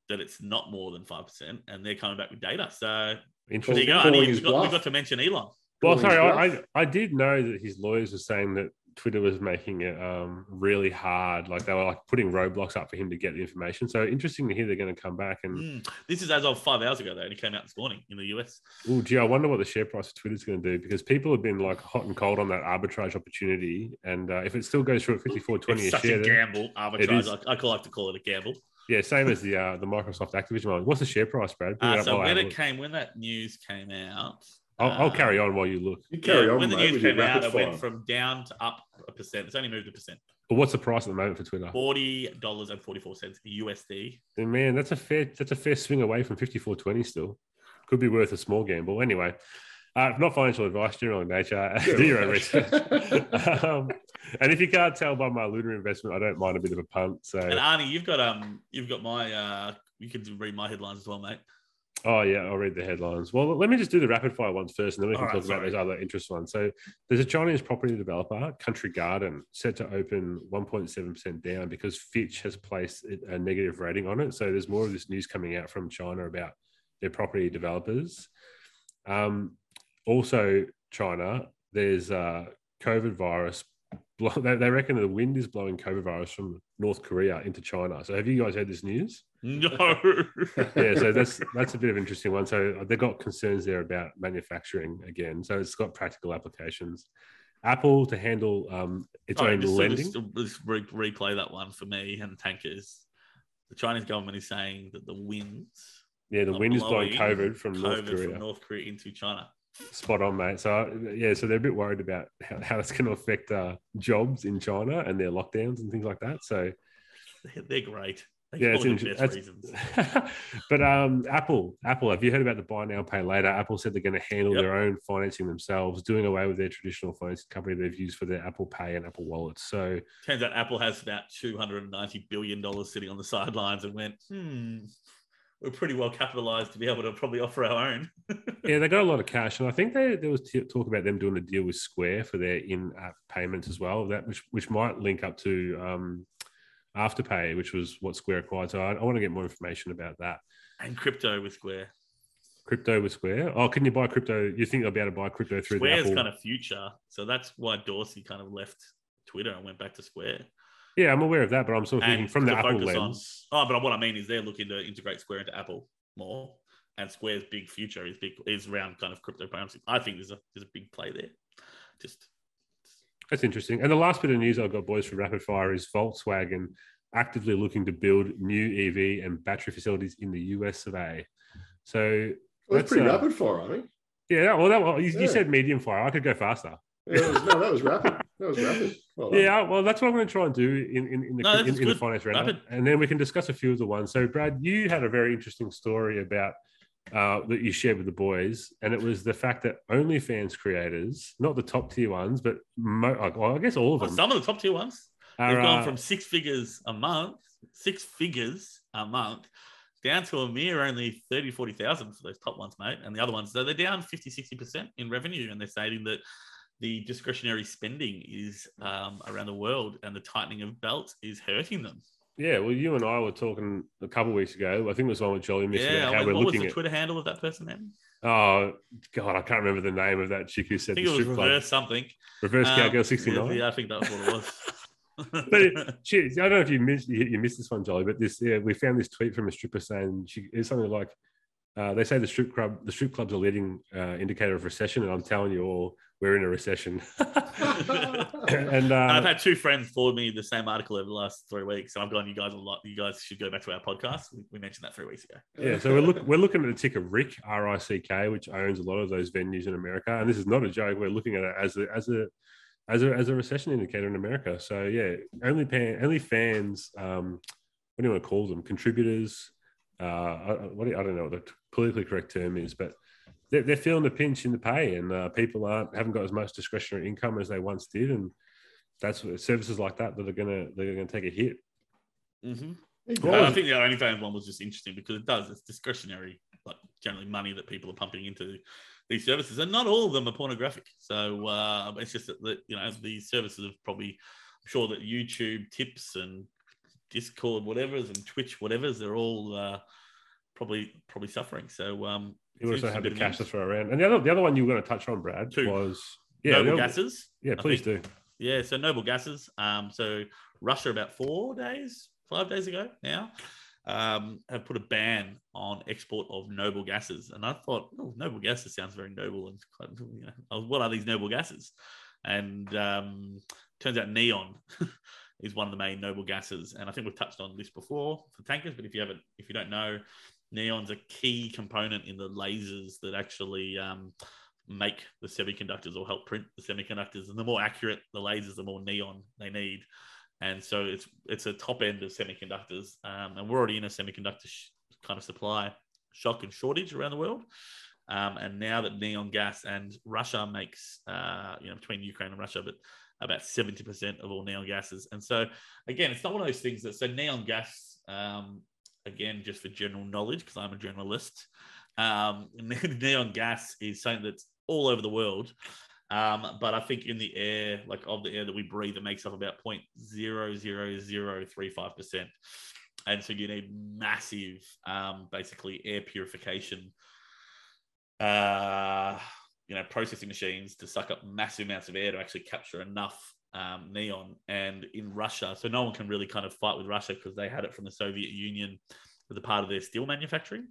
that it's not more than 5%, and they're coming back with data. So there Interesting. you go. Calling Andy, we got, we got to mention Elon. Well, sorry. I, I I did know that his lawyers were saying that Twitter was making it um, really hard, like they were like putting roadblocks up for him to get the information. So interesting to hear they're going to come back and Mm. This is as of five hours ago, though, and it came out this morning in the US. oh, gee, I wonder what the share price of Twitter's going to do because people have been like hot and cold on that arbitrage opportunity, and uh, if it still goes through at fifty four twenty It's a such share, a gamble arbitrage. I, I like to call it a gamble. yeah, same as the uh, the Microsoft Activision one. What's the share price, Brad? Uh, so when it came, when that news came out, I'll, I'll uh, carry on while you look. you carry yeah, on when the mate, news with came out, rapid it went from down to up a percent. It's only moved a percent. But what's the price at the moment for Twitter? Forty dollars and forty four cents USD. Then, man, that's a fair that's a fair swing away from fifty four twenty. Still, could be worth a small gamble. Anyway, uh, not financial advice, general in nature. Do your own research. um, and if you can't tell by my lunar investment, I don't mind a bit of a punt. So, And Arnie, you've got um, you've got my uh, you can read my headlines as well, mate. Oh yeah, I'll read the headlines. Well, let me just do the rapid fire ones first, and then we can All right, talk about sorry. those other interest ones. So, there's a Chinese property developer, Country Garden, set to open 1.7 percent down because Fitch has placed a negative rating on it. So, there's more of this news coming out from China about their property developers. Um, also, China, there's uh, COVID virus. they reckon the wind is blowing COVID virus from North Korea into China. So, have you guys heard this news? No. yeah, so that's that's a bit of an interesting one. So they've got concerns there about manufacturing again. So it's got practical applications. Apple to handle um, its Sorry, own just, lending. just, just re- replay that one for me and tankers. The Chinese government is saying that the winds yeah, the wind is blowing COVID from North Korea. from North Korea into China. Spot on, mate. So yeah, so they're a bit worried about how, how it's going to affect uh, jobs in China and their lockdowns and things like that. So they're great. They Yeah, it's the inter- best that's- but um, Apple, Apple, have you heard about the buy now, pay later? Apple said they're going to handle Yep. their own financing themselves, doing away with their traditional financing company they've used for their Apple Pay and Apple Wallets. So Turns out Apple has about $290 billion sitting on the sidelines and went, hmm, we're pretty well capitalized to be able to probably offer our own. yeah, they got a lot of cash, and I think they, there was t- talk about them doing a deal with Square for their in-app payments as well. That which which might link up to um, Afterpay, which was what Square acquired. So I, I want to get more information about that. and crypto with Square. Crypto with Square. Oh, can you buy crypto? You think they'll be able to buy crypto through the Square's Apple? kind of future. So that's why Dorsey kind of left Twitter and went back to Square. Yeah, I'm aware of that, but I'm sort of thinking from the Apple focus on- Oh, but what I mean is they're looking to integrate Square into Apple more. And Square's big future is big is around kind of cryptocurrency. I think there's a there's a big play there. Just That's interesting. And the last bit of news I've got, boys, for rapid fire is Volkswagen actively looking to build new EV and battery facilities in the US of A. So Well, That's, that's pretty uh, rapid fire, I think. yeah, well, that, well you, Yeah. you said medium fire. I could go faster. Yeah, that was, no, that was rapid. That was rapid. Well. Yeah, well, that's what I'm going to try and do in, in, in the, No, in, in the finance round. Rapid. And then we can discuss a few of the ones. So, Brad, you had a very interesting story about uh, that you shared with the boys, and it was the fact that OnlyFans creators, not the top tier ones, but mo- well, I guess all of well, them, some of the top tier ones. are, They've gone uh, from six figures a month, six figures a month, down to a mere only 30, 40,000 for those top ones, mate. And the other ones, so they're down 50, 60% in revenue. And they're stating that the discretionary spending is um, around the world and the tightening of belts is hurting them. Yeah, well, you and I were talking a couple of weeks ago. I think it was one with Jolly Miss yeah, about I how mean, we're what was looking the at. Twitter handle of that person then? Oh God, I can't remember the name of that chick who I said think the it was strip club. something. Reverse Um, Cowgirl sixty nine. Yeah, I think that's what it was. But it, she, I don't know if you missed you, you missed this one, Jolly. But this, yeah, we found this tweet from a stripper saying she is something like, uh, "They say the strip club, the strip club's a leading uh, indicator of recession, and I'm telling you all, we're in a recession." and uh, I've had two friends forward me the same article over the last three weeks, and I've gone, "You guys, are lot. You guys should go back to our podcast." We, we mentioned that three weeks ago. yeah, so we're looking we're looking at the ticker Rick R I C K, which owns a lot of those venues in America, and this is not a joke. We're looking at it as a as a as a, as a recession indicator in America. So yeah, only pan, only fans. Um, what do you want to call them? Contributors. Uh, I, I- what do you- I don't know what the politically correct term is, but they're, they're feeling the pinch in the pay, and uh, people aren't haven't got as much discretionary income as they once did, and that's what services like that that are gonna they're gonna take a hit. Mm-hmm. Well, I think the OnlyFans one was just interesting because it does. It's discretionary, like generally money that people are pumping into these services, and not all of them are pornographic. So uh, it's just that, that you know these services have probably, I'm sure that YouTube tips and Discord whatever's and Twitch whatever's, they're all uh, probably probably suffering. So um, you also have the cash to throw around. And the other the other one you were going to touch on, Brad, Two. was yeah, noble gases. Yeah, please do. Yeah, so noble gases. Um, so Russia about four days, five days ago now, um, have put a ban on export of noble gases. And I thought, oh, noble gases sounds very noble and quite, you know, oh, what are these noble gases? And um, turns out neon is one of the main noble gases. And I think we've touched on this before for tankers, but if you haven't, if you don't know, neon's a key component in the lasers that actually um, make the semiconductors or help print the semiconductors. And the more accurate the lasers, the more neon they need. And so it's it's a top end of semiconductors, um, and we're already in a semiconductor sh- kind of supply shock and shortage around the world. Um, and now that neon gas and Russia makes, uh, you know, between Ukraine and Russia, but about 70% of all neon gases. And so, again, it's not one of those things that, so neon gas, um, again, just for general knowledge, because I'm a journalist, um, neon gas is something that's all over the world. Um, but I think in the air, like of the air that we breathe, it makes up about 0.00035%. And so you need massive, um, basically, air purification, uh, you know, processing machines to suck up massive amounts of air to actually capture enough um, neon. And in Russia, so no one can really kind of fight with Russia because they had it from the Soviet Union as a part of their steel manufacturing.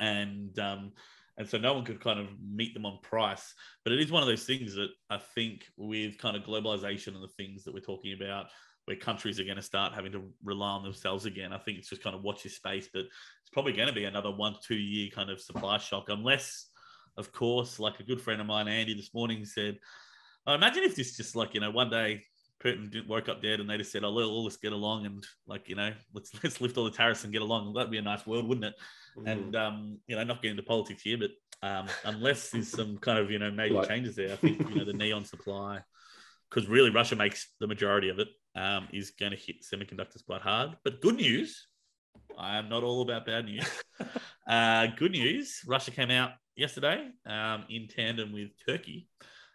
And um, and so no one could kind of meet them on price. But it is one of those things that I think with kind of globalization and the things that we're talking about, where countries are going to start having to rely on themselves again. I think it's just kind of watch your space, but it's probably going to be another one to two year kind of supply shock, unless, of course, like a good friend of mine, Andy, this morning said, oh, imagine if this just like, you know, one day Putin didn't woke up dead and they just said, oh, let, let's get along and like, you know, let's let's lift all the tariffs and get along. That'd be a nice world, wouldn't it? And um, you know, not getting into politics here, but um, unless there's some kind of you know major Like- changes there, I think you know the neon supply, because really Russia makes the majority of it, um, is going to hit semiconductors quite hard. But good news, I am not all about bad news. uh, good news, Russia came out yesterday um, in tandem with Turkey,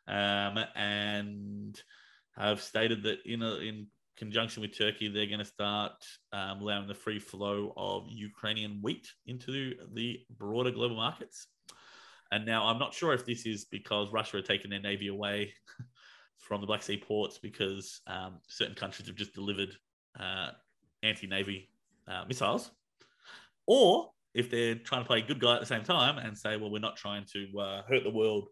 um, and have stated that in a, in conjunction with Turkey, they're going to start um, allowing the free flow of Ukrainian wheat into the broader global markets. And now I'm not sure if this is because Russia had taken their navy away from the Black Sea ports because um, certain countries have just delivered uh, anti-navy uh, missiles, or if they're trying to play good guy at the same time and say, well, we're not trying to uh, hurt the world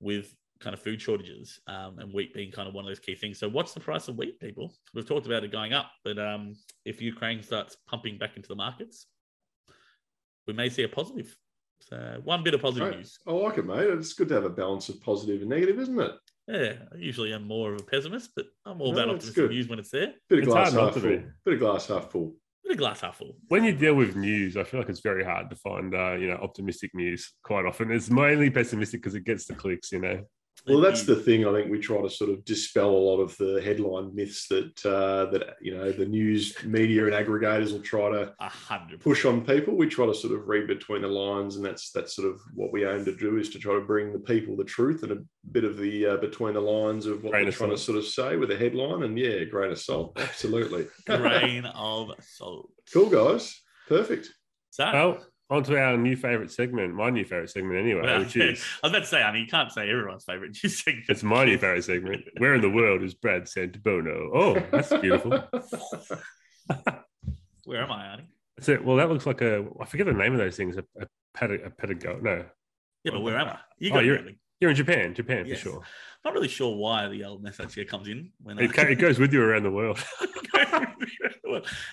with kind of food shortages um, and wheat being kind of one of those key things. So, what's the price of wheat, people? We've talked about it going up, but um, if Ukraine starts pumping back into the markets, we may see a positive. So, one bit of positive Right. news. I like it, mate. It's good to have a balance of positive and negative, isn't it? Yeah, I usually am more of a pessimist, but I'm all No, about it's optimistic good. news when it's there. Bit of It's glass half to full. be. Bit of glass half full. Bit of glass half full. When you deal with news, I feel like it's very hard to find, uh, you know, optimistic news. Quite often, it's mainly pessimistic because it gets the clicks. You know, Well, that's the thing. I think we try to sort of dispel a lot of the headline myths that uh, that you know the news media and aggregators will try to a hundred. push on people. We try to sort of read between the lines, and that's that's sort of what we aim to do is to try to bring the people the truth and a bit of the uh, between the lines of what Grain they're of trying to sort of say with a headline. And yeah, grain of salt, absolutely. grain of salt. cool guys, perfect. So, well, on to our new favorite segment. My new favorite segment, anyway, well, which is I was about to say, I mean, you can't say everyone's favorite news segment. it's my new favorite segment. Where in the world is Brad Santabono? Oh, that's beautiful. Where am I, Arnie? That's it. Well, that looks like a I forget the name of those things. A, a, ped- a pedago. No, Yeah, but where am I? You Oh, got you're- you're in Japan. Japan Yes. for sure. Not really sure why the old message here comes in when It, ca- it goes with you around the world.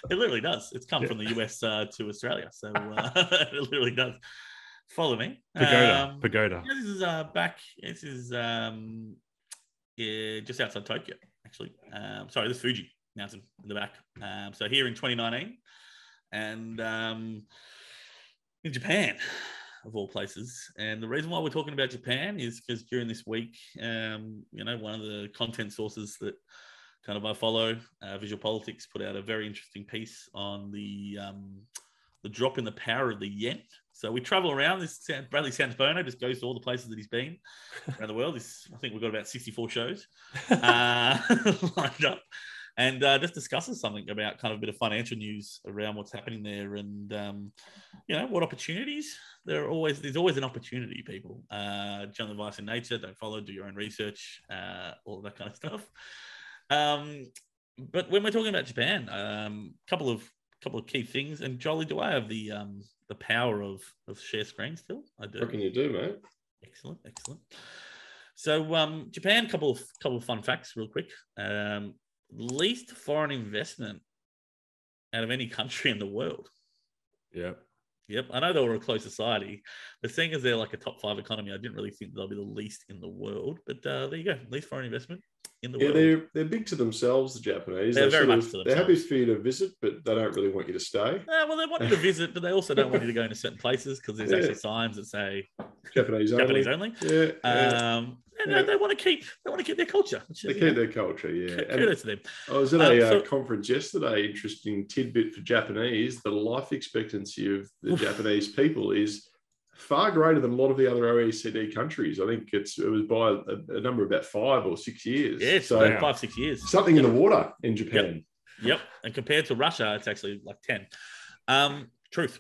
It literally does. It's come Yeah. from the US uh, to Australia, so uh, it literally does. Follow me. Pagoda. Um, Pagoda. yeah, this is uh, back. This is um, yeah, just outside Tokyo, actually. Um, sorry, this is Fuji Mountain in the back. Um, so here in 2019, and um, in Japan, of all places. And the reason why we're talking about Japan is because during this week, um, you know, one of the content sources that kind of I follow. Uh, VisualPolitik put out a very interesting piece on the um, the drop in the power of the yen. So we travel around. This Bradley Santabono just goes to all the places that he's been around the world. This, I think we've got about 64 shows uh, lined up and uh, just discusses something about kind of a bit of financial news around what's happening there and um, you know what opportunities there are always there's always an opportunity people. Uh general advice in nature don't follow do your own research uh all that kind of stuff. Um but when we're talking about japan um couple of couple of key things. And jolly do i have the um the power of of share screen still? I do. What can you do mate. Excellent excellent. So um japan couple of couple of fun facts real quick. Um least foreign investment out of any country in the world. Yep. Yep. I know they were a close society, but seeing as they're like a top five economy, I didn't really think they'll be the least in the world. But uh, there you go, least foreign investment in the yeah, world. they're they're big to themselves, the Japanese. They're very much of- to They're happy for you to visit, but they don't really want you to stay. Uh, well, they want you to visit, but they also don't want you to go into certain places because there's Yeah. actually signs that say Japanese only. Japanese only. Yeah, yeah. Um, and Yeah. they, they want to keep they want to keep their culture. Which they keep know, their culture. Yeah, kudos to them. I was at Um, a uh, conference yesterday. Interesting tidbit for Japanese: the life expectancy of the Japanese people is far greater than a lot of the other OECD countries. I think it's it was by a, a number of about five or six years. Yeah, so about five six years. something in the water in Japan. Yep. And compared to Russia, it's actually like 10. Um, truth.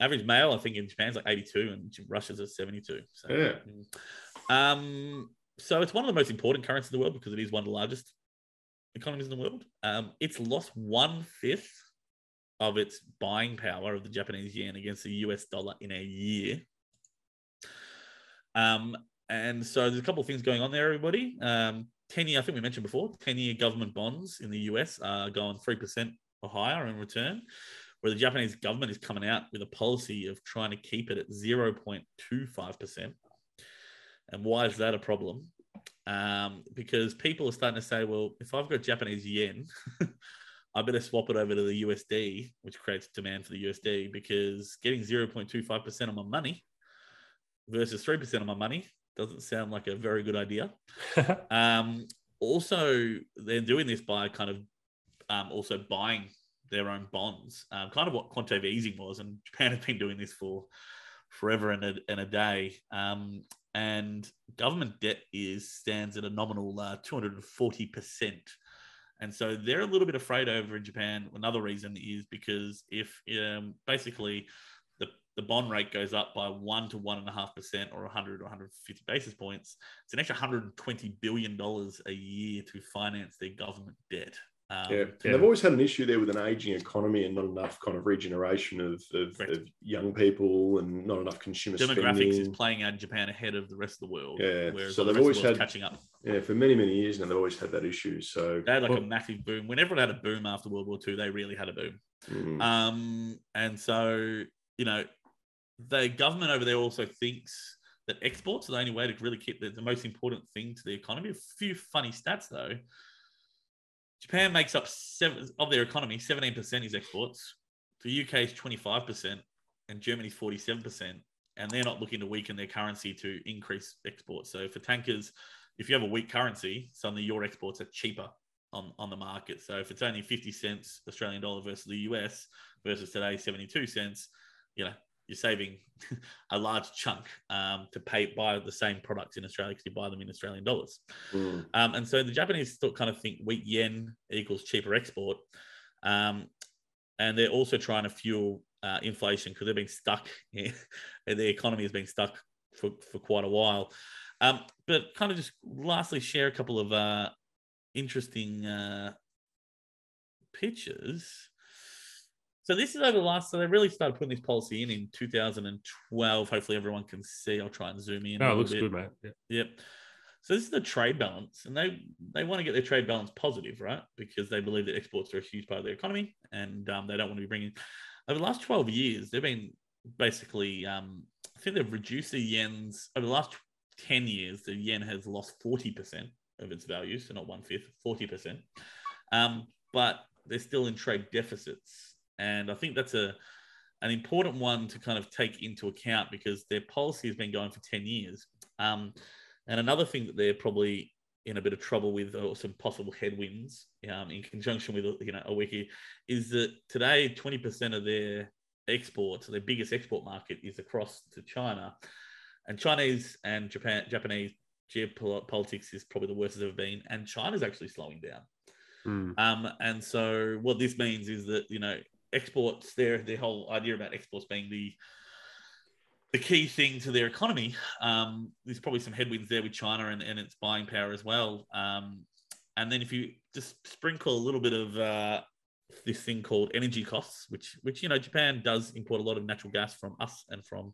Average male, I think in Japan's like 82 and Russia's at 72. So, Yeah. Um, so it's one of the most important currencies in the world because it is one of the largest economies in the world. Um, it's lost one fifth of its buying power of the Japanese yen against the US dollar in a year. Um, and so there's a couple of things going on there, everybody. Um, 10 year, I think we mentioned before, 10 year government bonds in the US are going 3% or higher in return, where the Japanese government is coming out with a policy of trying to keep it at 0.25%. And why is that a problem? Um, because people are starting to say, well, if I've got Japanese yen, I better swap it over to the USD, which creates demand for the USD because getting 0.25% of my money versus 3% of my money doesn't sound like a very good idea. Um, also, they're doing this by kind of um, also buying their own bonds, um, kind of what quantitative easing was, and Japan has been doing this for forever and a, and a day. Um, and government debt is stands at a nominal uh, 240 percent. And so they're a little bit afraid over in Japan. Another reason is because if um, basically the, the bond rate goes up by one to one and a half percent or 100 or 150 basis points, it's an extra 120 billion dollars a year to finance their government debt. Um, Yeah, and yeah. they've always had an issue there with an aging economy and not enough kind of regeneration of, of, of young people and not enough consumer demographics spending. is playing out in Japan ahead of the rest of the world. Yeah, whereas so they've the always world's had- catching up. Yeah, for many many years now, they've always had that issue. So They had like a massive boom. When everyone had a boom after World War II, they really had a boom. mm, Um, and so, you know, the government over there also thinks that exports are the only way to really keep the, the most important thing to the economy. A few funny stats though. Japan makes up seven of their economy, 17% is exports. The UK is 25%, and Germany's 47%. And they're not looking to weaken their currency to increase exports. So for tankers, if you have a weak currency, suddenly your exports are cheaper on, on the market. So if it's only 50 cents Australian dollar versus the US versus today 72 cents, you know, you're saving a large chunk um, to pay buy the same products in Australia because you buy them in Australian dollars. mm. Um, and so the Japanese still kind of think weak yen equals cheaper export. Um, and they're also trying to fuel uh, inflation because they've been stuck, in, the economy has been stuck for, for quite a while. Um, but kind of just lastly, share a couple of uh, interesting uh, pictures. So this is over the last. So they really started putting this policy in in 2012. Hopefully, everyone can see. I'll try and zoom in. No, it looks bit. good, mate. Yeah. Yep. So this is the trade balance, and they they want to get their trade balance positive, right? Because they believe that exports are a huge part of their economy, and um, they don't want to be bringing. Over the last twelve years, they've been basically. Um, I think they've reduced the yen's over the last ten years. The yen has lost forty percent of its value, so not one fifth, forty percent. Um, but they're still in trade deficits, and I think that's a an important one to kind of take into account because their policy has been going for ten years. Um, and another thing that they're probably in a bit of trouble with or some possible headwinds um, in conjunction with you know a wiki is that today 20% of their exports their biggest export market is across to china and chinese and japan japanese geopolitics is probably the worst it's ever been and china's actually slowing down Mm. um, and so what this means is that you know exports their the whole idea about exports being the the key thing to their economy. Um, there's probably some headwinds there with China and, and its buying power as well. Um, and then if you just sprinkle a little bit of uh, this thing called energy costs, which which you know Japan does import a lot of natural gas from us and from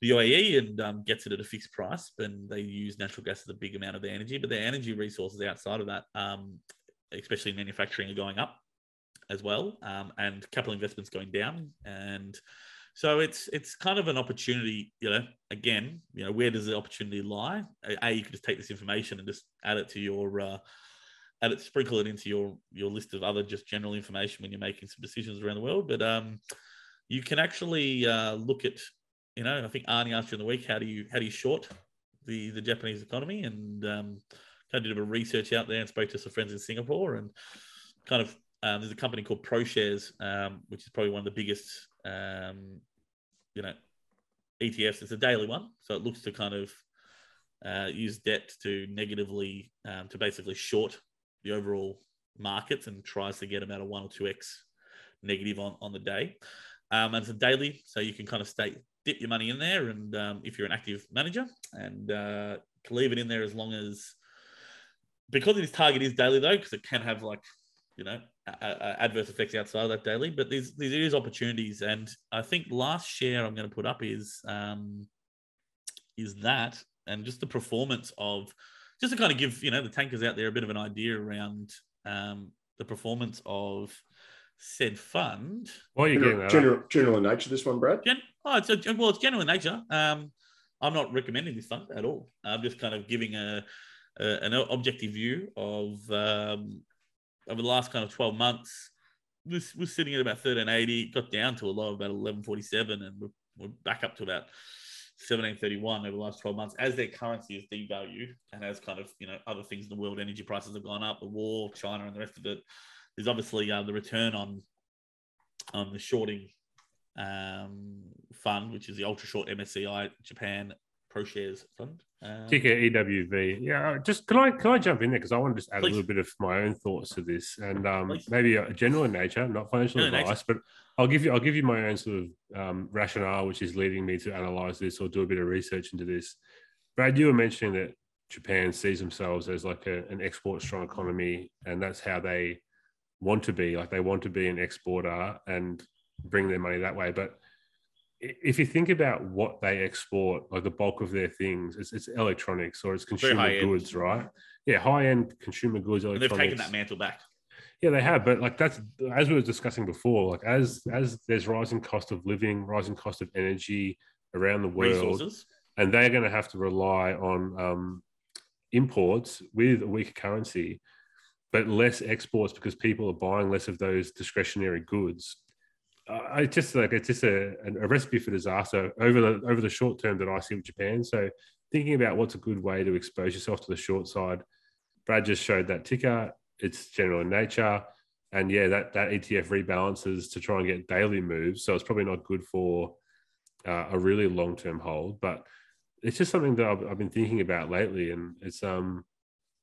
the UAE and um, gets it at a fixed price, and they use natural gas as a big amount of their energy. But their energy resources outside of that, um, especially manufacturing, are going up as well, um, and capital investments going down. And so it's it's kind of an opportunity, you know. Again, you know, where does the opportunity lie? A, you could just take this information and just add it to your, uh, add it, sprinkle it into your your list of other just general information when you're making some decisions around the world. But um, you can actually uh, look at, you know, I think Arnie asked you in the week, how do you how do you short the the Japanese economy? And um, kind of did a bit of research out there and spoke to some friends in Singapore and kind of um, there's a company called ProShares, um, which is probably one of the biggest, um, you know, ETFs. It's a daily one, so it looks to kind of uh, use debt to negatively um, to basically short the overall markets and tries to get about a one or two x negative on on the day. Um, and it's a daily, so you can kind of stay dip your money in there, and um, if you're an active manager, and uh, leave it in there as long as because this target is daily though, because it can have like you know adverse effects outside of that daily. But there's there is opportunities, and I think last share I'm going to put up is um, is that, and just the performance of just to kind of give you know the tankers out there a bit of an idea around um, the performance of said fund. Why are you getting that? General, general in nature, this one, Brad. Gen- oh, it's a, well, it's general in nature. Um, I'm not recommending this fund at all. I'm just kind of giving a, a an objective view of um, over the last kind of 12 months, was was sitting at about 1380, got down to a low of about 1147, and we're, we're back up to about 1731 over the last 12 months as their currency is devalued and as kind of you know other things in the world energy prices have gone up the war china and the rest of it. There's obviously uh, the return on on the shorting um, fund which is the ultra short msci japan ProShares fund um, Ticker EWV. Yeah, uh, just can I can I jump in there because I want to just add Please. a little bit of my own thoughts to this and um, Please. maybe a general in nature, not financial advice, but I'll give you I'll give you my own sort of um, rationale, which is leading me to analyze this or do a bit of research into this. Brad, you were mentioning that Japan sees themselves as like a, an export strong economy, and that's how they want to be. Like they want to be an exporter and bring their money that way, but if you think about what they export, like the bulk of their things, it's, it's electronics or it's consumer goods, right? Yeah, high end consumer goods, electronics. they've taken that mantle back Yeah, they have, but like that's as we were discussing before. Like as as there's rising cost of living, rising cost of energy around the world, resources and they're going to have to rely on um, imports with a weaker currency, but less exports because people are buying less of those discretionary goods. I just like it's just a, a recipe for disaster over the over the short term that I see with Japan. So thinking about what's a good way to expose yourself to the short side. Brad just showed that ticker. It's general in nature. And yeah, that, that ETF rebalances to try and get daily moves. So it's probably not good for uh, a really long term hold. But it's just something that I've, I've been thinking about lately. And it's, um,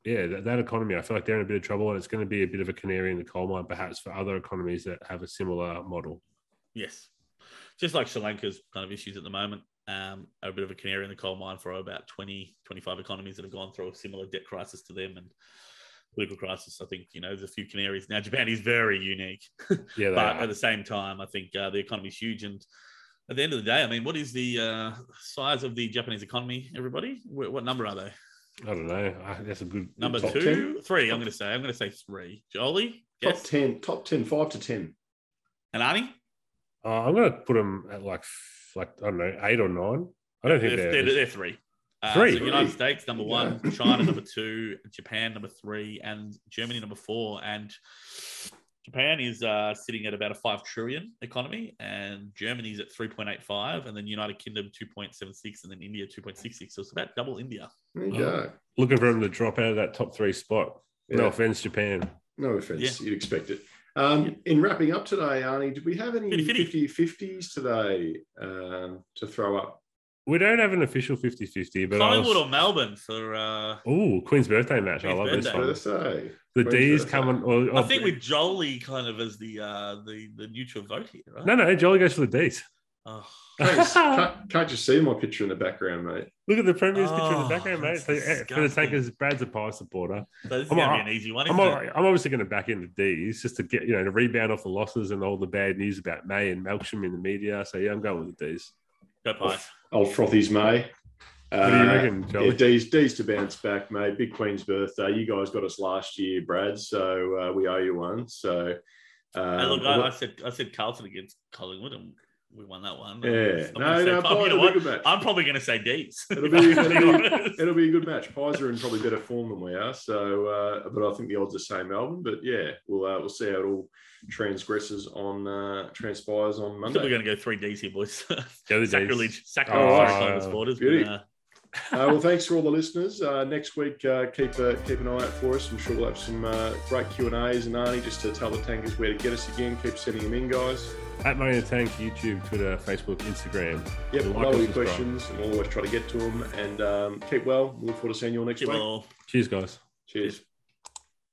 yeah, that, that economy, I feel like they're in a bit of trouble and it's going to be a bit of a canary in the coal mine, perhaps for other economies that have a similar model. Yes. Just like Sri Lanka's kind of issues at the moment, um, a bit of a canary in the coal mine for about 20, 25 economies that have gone through a similar debt crisis to them and political crisis. I think, you know, there's a few canaries. Now, Japan is very unique, Yeah, they but are. at the same time, I think uh, the economy is huge. And at the end of the day, I mean, what is the uh, size of the Japanese economy, everybody? Wh- What number are they? I don't know. That's a good Number Top two, three, I'm going to say. I'm going to say three. Jolie, Top yes. 10, top 10, 5 to 10. And Arnie? Uh, I'm going to put them at like, like I don't know, eight or nine. I don't think They're, they're, they're, they're three. Uh, Three? so United States number one, China number two, Japan number three, and Germany number four. And Japan is uh, sitting at about a five trillion economy, and Germany's at three point eight five, and then United Kingdom two point seven six, and then India two point six six. So it's about double India. There you Oh. go. Looking for them to drop out of that top three spot. No offense, Japan. No offense, Yeah. you'd expect it. Um, in wrapping up today, Arnie, did we have any 50-50. 50 50s today um, to throw up? We don't have an official 50 50, but I Collingwood was. or Melbourne for. Uh, Oh, Queen's birthday match. I Queen's love this birthday. one. Birthday. The Queen's D's birthday. coming. Or, I think with Jolie kind of as the uh, the the neutral vote here, right? No, no, Jolly goes for the D's. Oh, Can't, can't, can't you see my picture in the background, mate? Look at the Premier's picture in Oh, the background, mate. So, For the disgusting. takers, Brad's a pie supporter. so this is I'm going to be an easy one, I'm, isn't it? I'm obviously going to back into D's just to get, you know, to rebound off the losses and all the bad news about May and Melksham in the media. So, yeah, I'm going with the D's. Go Pies. Old Frothy's May. What do you Uh, reckon, Jolly? Yeah, D's, D's to bounce back, mate. Big Queen's birthday. You guys got us last year, Brad, so uh, we owe you one. So, um, Hey, look, I, I said I said Carlton against Collingwood, and we won that one. yeah, I'm no, gonna say no, Pies. Pies You know a what? good match. I'm probably going to say D's. It'll be, it'll, be be, it'll be a good match. Pies are in probably better form than we are, so uh, but I think the odds are same Melbourne. But yeah, we'll uh, we'll see how it all transgresses on uh, transpires on I think we're going to go three D's here, boys. Go the D's. Sacrilege, Oh, sacrilege, for Collingwood beauty. But, uh, Uh, well, thanks for all the listeners. Uh, next week, uh, keep uh, keep an eye out for us. I'm sure we'll have some uh, great Q and A's and Arnie just to tell the tankers where to get us again. Keep sending them in, guys. At Money in the Tank, YouTube, Twitter, Facebook, Instagram. Yep, Like know and your questions, and we'll always try to get to them. And um, keep well. We look forward to seeing you all next keep week. it all. Cheers, guys. Cheers.